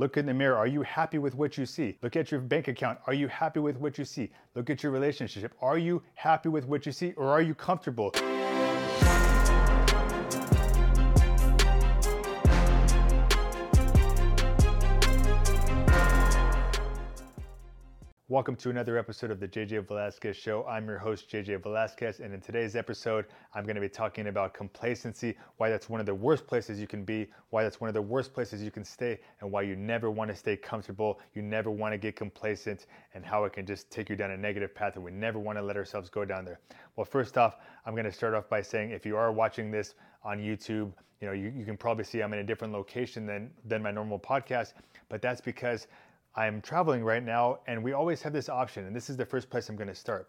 Look in the mirror. Are you happy with what you see? Look at your bank account. Are you happy with what you see? Look at your relationship. Are you happy with what you see or are you comfortable? Welcome to another episode of the JJ Velasquez Show. I'm your host, JJ Velasquez, and in today's episode, I'm going to be talking about complacency, why that's one of the worst places you can be, why that's one of the worst places you can stay, and why you never want to stay comfortable, you never want to get complacent, and how it can just take you down a negative path, and we never want to let ourselves go down there. Well, first off, I'm going to start off by saying if you are watching this on YouTube, you know, you, you can probably see I'm in a different location than, than my normal podcast, but that's because I'm traveling right now, and we always have this option, and this is the first place I'm going to start.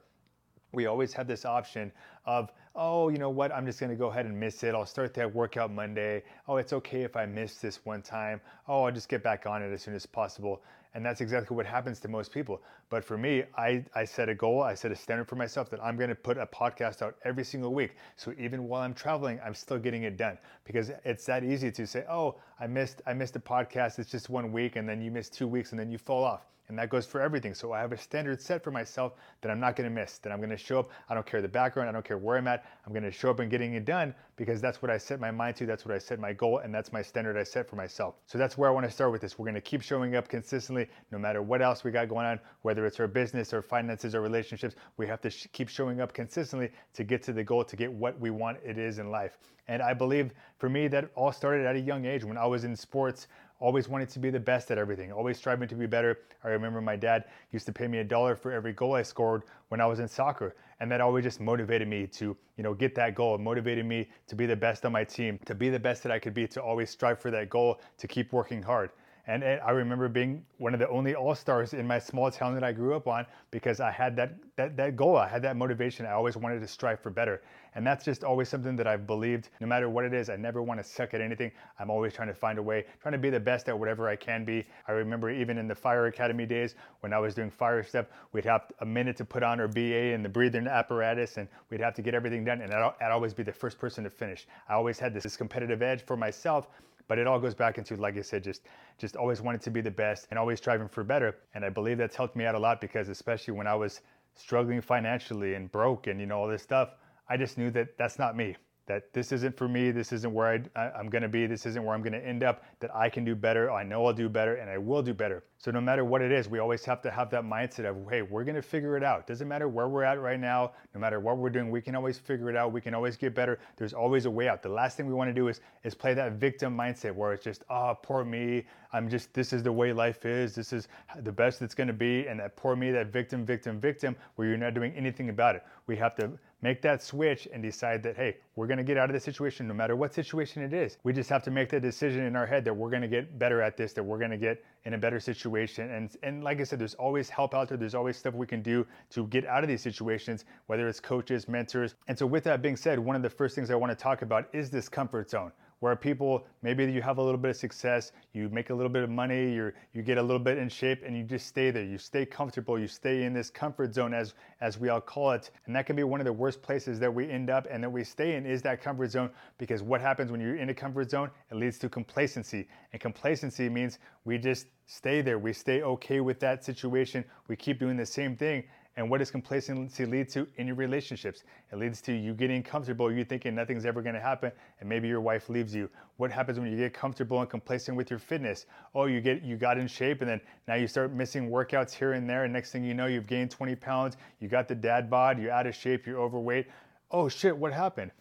We always have this option of, oh, you know what, I'm just going to go ahead and miss it. I'll start that workout Monday. Oh, it's okay if I miss this one time. Oh, I'll just get back on it as soon as possible. And that's exactly what happens to most people. But for me, I, I set a goal, I set a standard for myself that I'm going to put a podcast out every single week. So even while I'm traveling, I'm still getting it done because it's that easy to say, oh, I missed, I missed a podcast. It's just one week. And then you miss two weeks and then you fall off. And that goes for everything. So I have a standard set for myself that I'm not going to miss, that I'm going to show up. I don't care the background. I don't care where I'm at. I'm going to show up and getting it done because that's what I set my mind to. That's what I set my goal. And that's my standard I set for myself. So that's where I want to start with this. We're going to keep showing up consistently no matter what else we got going on, whether it's our business or finances or relationships. We have to sh- keep showing up consistently to get to the goal, to get what we want it is in life. And I believe for me that all started at a young age when I was in sports always wanted to be the best at everything, always striving to be better. I remember my dad used to pay me a dollar for every goal I scored when I was in soccer, and that always just motivated me to, you know, get that goal. Motivated me to be the best on my team, to be the best that I could be, to always strive for that goal, to keep working hard. And I remember being one of the only all stars in my small town that I grew up on because I had that, that, that goal. I had that motivation. I always wanted to strive for better. And that's just always something that I've believed. No matter what it is, I never want to suck at anything. I'm always trying to find a way, trying to be the best at whatever I can be. I remember even in the fire academy days when I was doing fire stuff, we'd have a minute to put on our BA and the breathing apparatus, and we'd have to get everything done. And I'd, I'd always be the first person to finish. I always had this, this competitive edge for myself but it all goes back into like i said just just always wanting to be the best and always striving for better. And i believe that's helped me out a lot because especially when i was struggling financially and broke and you know all this stuff i just knew that that's not me that this isn't for me, this isn't where I, am going to be, this isn't where I'm going to end up, that I can do better, I know I'll do better, and I will do better. So no matter what it is, we always have to have that mindset of, hey, we're going to figure it out. Doesn't matter where we're at right now, no matter what we're doing, we can always figure it out, we can always get better. There's always a way out. The last thing we want to do is, is play that victim mindset where it's just, oh, poor me, I'm just, this is the way life is, this is the best it's going to be, and that poor me, that victim, victim, victim, where you're not doing anything about it. We have to make that switch and decide that, hey, we're going to get out of this situation no matter what situation it is. We just have to make the decision in our head that we're going to get better at this, that we're going to get in a better situation. And, and like I said, there's always help out there. There's always stuff we can do to get out of these situations, whether it's coaches, mentors. And so, with that being said, one of the first things I want to talk about is this comfort zone where people maybe you have a little bit of success, you make a little bit of money, you you get a little bit in shape, and you just stay there. You stay comfortable. You stay in this comfort zone, as as we all call it, and that can be one of the worst places that we end up and that we stay in is that comfort zone. Because what happens when you're in a comfort zone? It leads to complacency, and complacency means we just stay there. We stay okay with that situation. We keep doing the same thing, and what does complacency lead to in your relationships? It leads to you getting comfortable, you thinking nothing's ever to happen, and maybe your wife leaves you. What happens when you get comfortable and complacent with your fitness? Oh, you get you got in shape, and then now you start missing workouts here and there, and next thing you know, you've gained 20 pounds. You got the dad bod, you're out of shape, you're overweight. Oh shit, what happened?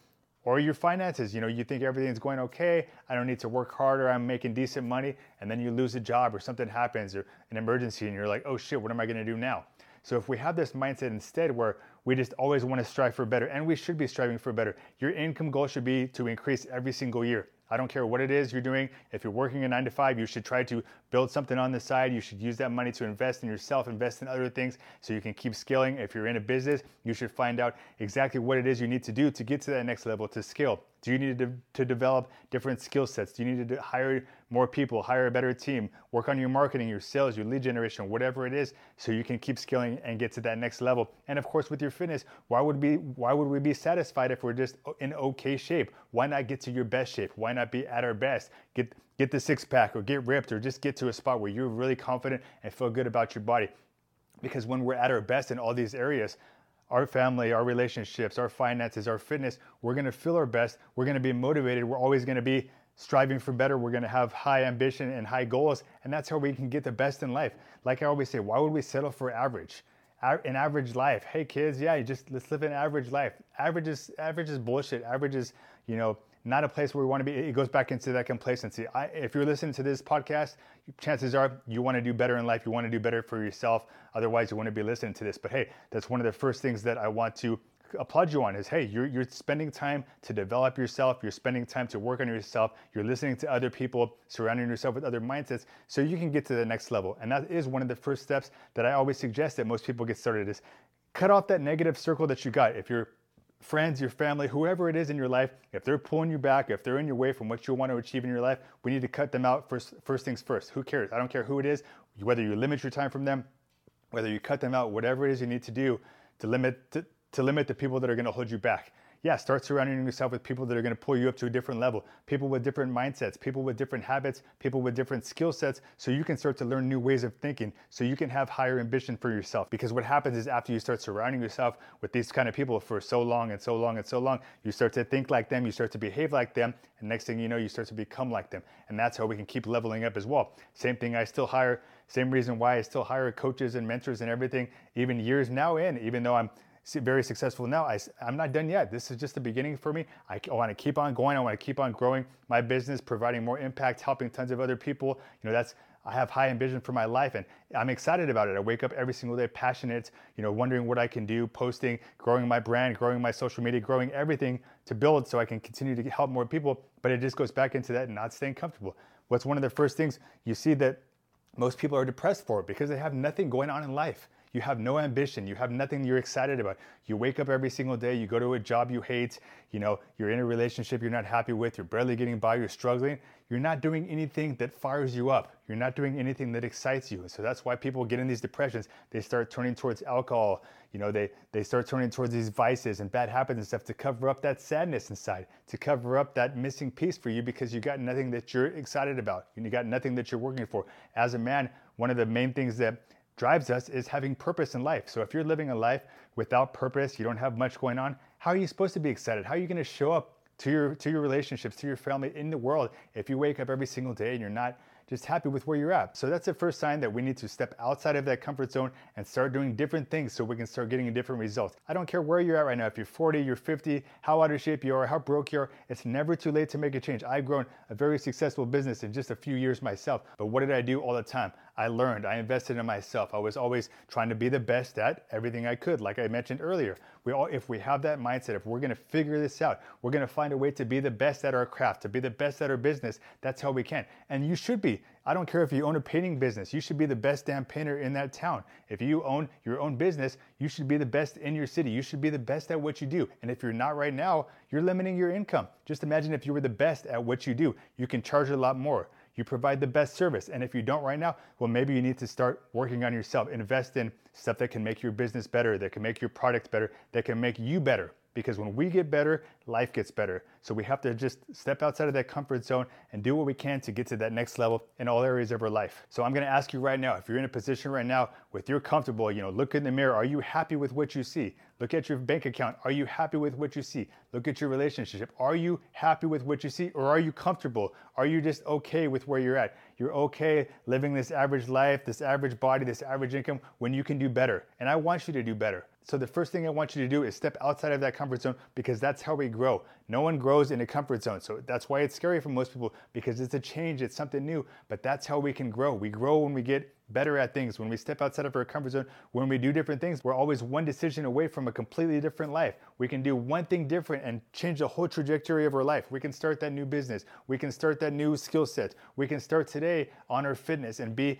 Or your finances, you know, you think everything's going okay, I don't need to work harder, I'm making decent money, and then you lose a job or something happens or an emergency, and you're like, oh shit, what am I gonna do now? So if we have this mindset instead where we just always want to strive for better, and we should be striving for better, your income goal should be to increase every single year. I don't care what it is you're doing. If you're working a nine to five, you should try to build something on the side. You should use that money to invest in yourself, invest in other things so you can keep scaling. If you're in a business, you should find out exactly what it is you need to do to get to that next level to scale. Do you need to, to develop different skill sets? Do you need to hire more people, hire a better team, work on your marketing, your sales, your lead generation, whatever it is, so you can keep scaling and get to that next level? And of course, with your fitness, why would we why would we be satisfied if we're just in okay shape? Why not get to your best shape? Why not be at our best? Get get the six pack or get ripped or just get to a spot where you're really confident and feel good about your body. Because when we're at our best in all these areas, our family, our relationships, our finances, our fitness, we're going to feel our best. We're going to be motivated. We're always going to be striving for better. We're going to have high ambition and high goals. And that's how we can get the best in life. Like I always say, why would we settle for average? An average life. Hey kids, yeah, you just let's live an average life. Average is average is bullshit. Average is, you know, not a place where we want to be. It goes back into that complacency. I, if you're listening to this podcast, chances are you want to do better in life. You want to do better for yourself. Otherwise, you wouldn't be listening to this. But hey, that's one of the first things that I want to applaud you on is hey, you're, you're spending time to develop yourself. You're spending time to work on yourself. You're listening to other people, surrounding yourself with other mindsets so you can get to the next level. And that is one of the first steps that I always suggest that most people get started is cut off that negative circle that you got. If you're friends, your family, whoever it is in your life, if they're pulling you back, if they're in your way from what you want to achieve in your life, we need to cut them out first, first things first. Who cares? I don't care who it is, whether you limit your time from them, whether you cut them out, whatever it is you need to do to limit, to, to limit the people that are going to hold you back yeah, start surrounding yourself with people that are going to pull you up to a different level, people with different mindsets, people with different habits, people with different skill sets, so you can start to learn new ways of thinking, so you can have higher ambition for yourself. Because what happens is after you start surrounding yourself with these kind of people for so long and so long and so long, you start to think like them, you start to behave like them, and next thing you know, you start to become like them. And that's how we can keep leveling up as well. Same thing, I still hire, same reason why I still hire coaches and mentors and everything, even years now in, even though I'm very successful now. I, I'm not done yet. This is just the beginning for me. I, I want to keep on going. I want to keep on growing my business, providing more impact, helping tons of other people. You know, that's I have high ambition for my life and I'm excited about it. I wake up every single day passionate, you know, wondering what I can do, posting, growing my brand, growing my social media, growing everything to build so I can continue to help more people. But it just goes back into that not staying comfortable. What's one of the first things you see that most people are depressed for because they have nothing going on in life. You have no ambition. You have nothing you're excited about. You wake up every single day, you go to a job you hate, you know, you're in a relationship you're not happy with, you're barely getting by, you're struggling. You're not doing anything that fires you up. You're not doing anything that excites you. So that's why people get in these depressions. They start turning towards alcohol, you know, they, they start turning towards these vices and bad habits and stuff to cover up that sadness inside, to cover up that missing piece for you because you got nothing that you're excited about. You got nothing that you're working for. As a man, one of the main things that drives us is having purpose in life. So if you're living a life without purpose, you don't have much going on, how are you supposed to be excited? How are you going to show up to your to your relationships, to your family in the world if you wake up every single day and you're not just happy with where you're at. So that's the first sign that we need to step outside of that comfort zone and start doing different things so we can start getting different results. I don't care where you're at right now, if you're 40, you're 50, how out of shape you are, how broke you are, it's never too late to make a change. I've grown a very successful business in just a few years myself, but what did I do all the time? I learned, I invested in myself. I was always trying to be the best at everything I could, like I mentioned earlier. We all, if we have that mindset, if we're gonna figure this out, we're gonna find a way to be the best at our craft, to be the best at our business. That's how we can. And you should be. I don't care if you own a painting business, you should be the best damn painter in that town. If you own your own business, you should be the best in your city. You should be the best at what you do. And if you're not right now, you're limiting your income. Just imagine if you were the best at what you do, you can charge a lot more you provide the best service. And if you don't right now, well, maybe you need to start working on yourself. Invest in stuff that can make your business better, that can make your product better, that can make you better because when we get better, life gets better. So we have to just step outside of that comfort zone and do what we can to get to that next level in all areas of our life. So I'm going to ask you right now, if you're in a position right now with you're comfortable, you know, look in the mirror, are you happy with what you see? Look at your bank account, are you happy with what you see? Look at your relationship, are you happy with what you see or are you comfortable? Are you just okay with where you're at? You're okay living this average life, this average body, this average income when you can do better. And I want you to do better. So the first thing I want you to do is step outside of that comfort zone because that's how we grow. No one grows in a comfort zone. So that's why it's scary for most people because it's a change, it's something new, but that's how we can grow. We grow when we get better at things, when we step outside of our comfort zone, when we do different things. We're always one decision away from a completely different life. We can do one thing different and change the whole trajectory of our life. We can start that new business. We can start that new skill set. We can start today on our fitness and be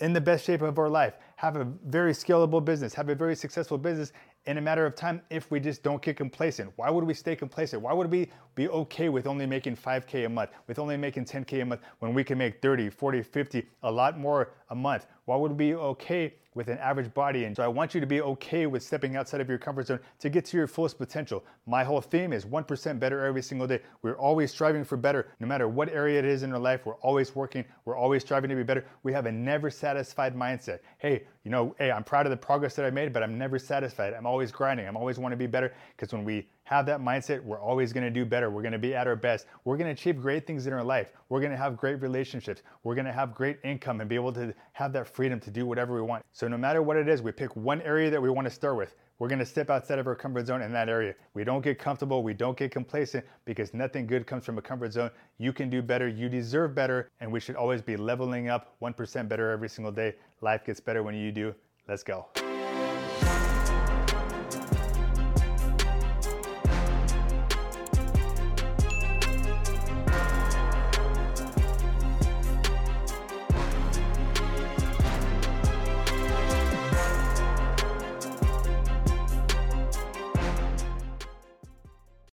in the best shape of our life, have a very scalable business, have a very successful business in a matter of time if we just don't get complacent. Why would we stay complacent? Why would we be okay with only making 5K a month, with only making 10K a month when we can make 30, 40, 50, a lot more a month? Why would we be okay with an average body? And so I want you to be okay with stepping outside of your comfort zone to get to your fullest potential. My whole theme is 1% better every single day. We're always striving for better, no matter what area it is in our life. We're always working, we're always striving to be better. We have a never satisfied mindset. Hey, you know, hey, I'm proud of the progress that I made, but I'm never satisfied. I'm always grinding. I'm always want to be better because when we have that mindset, we're always going to do better. We're going to be at our best. We're going to achieve great things in our life. We're going to have great relationships. We're going to have great income and be able to have that freedom to do whatever we want. So no matter what it is, we pick one area that we want to start with. We're going to step outside of our comfort zone in that area. We don't get comfortable. We don't get complacent because nothing good comes from a comfort zone. You can do better. You deserve better. And we should always be leveling up 1% better every single day. Life gets better when you do. Let's go.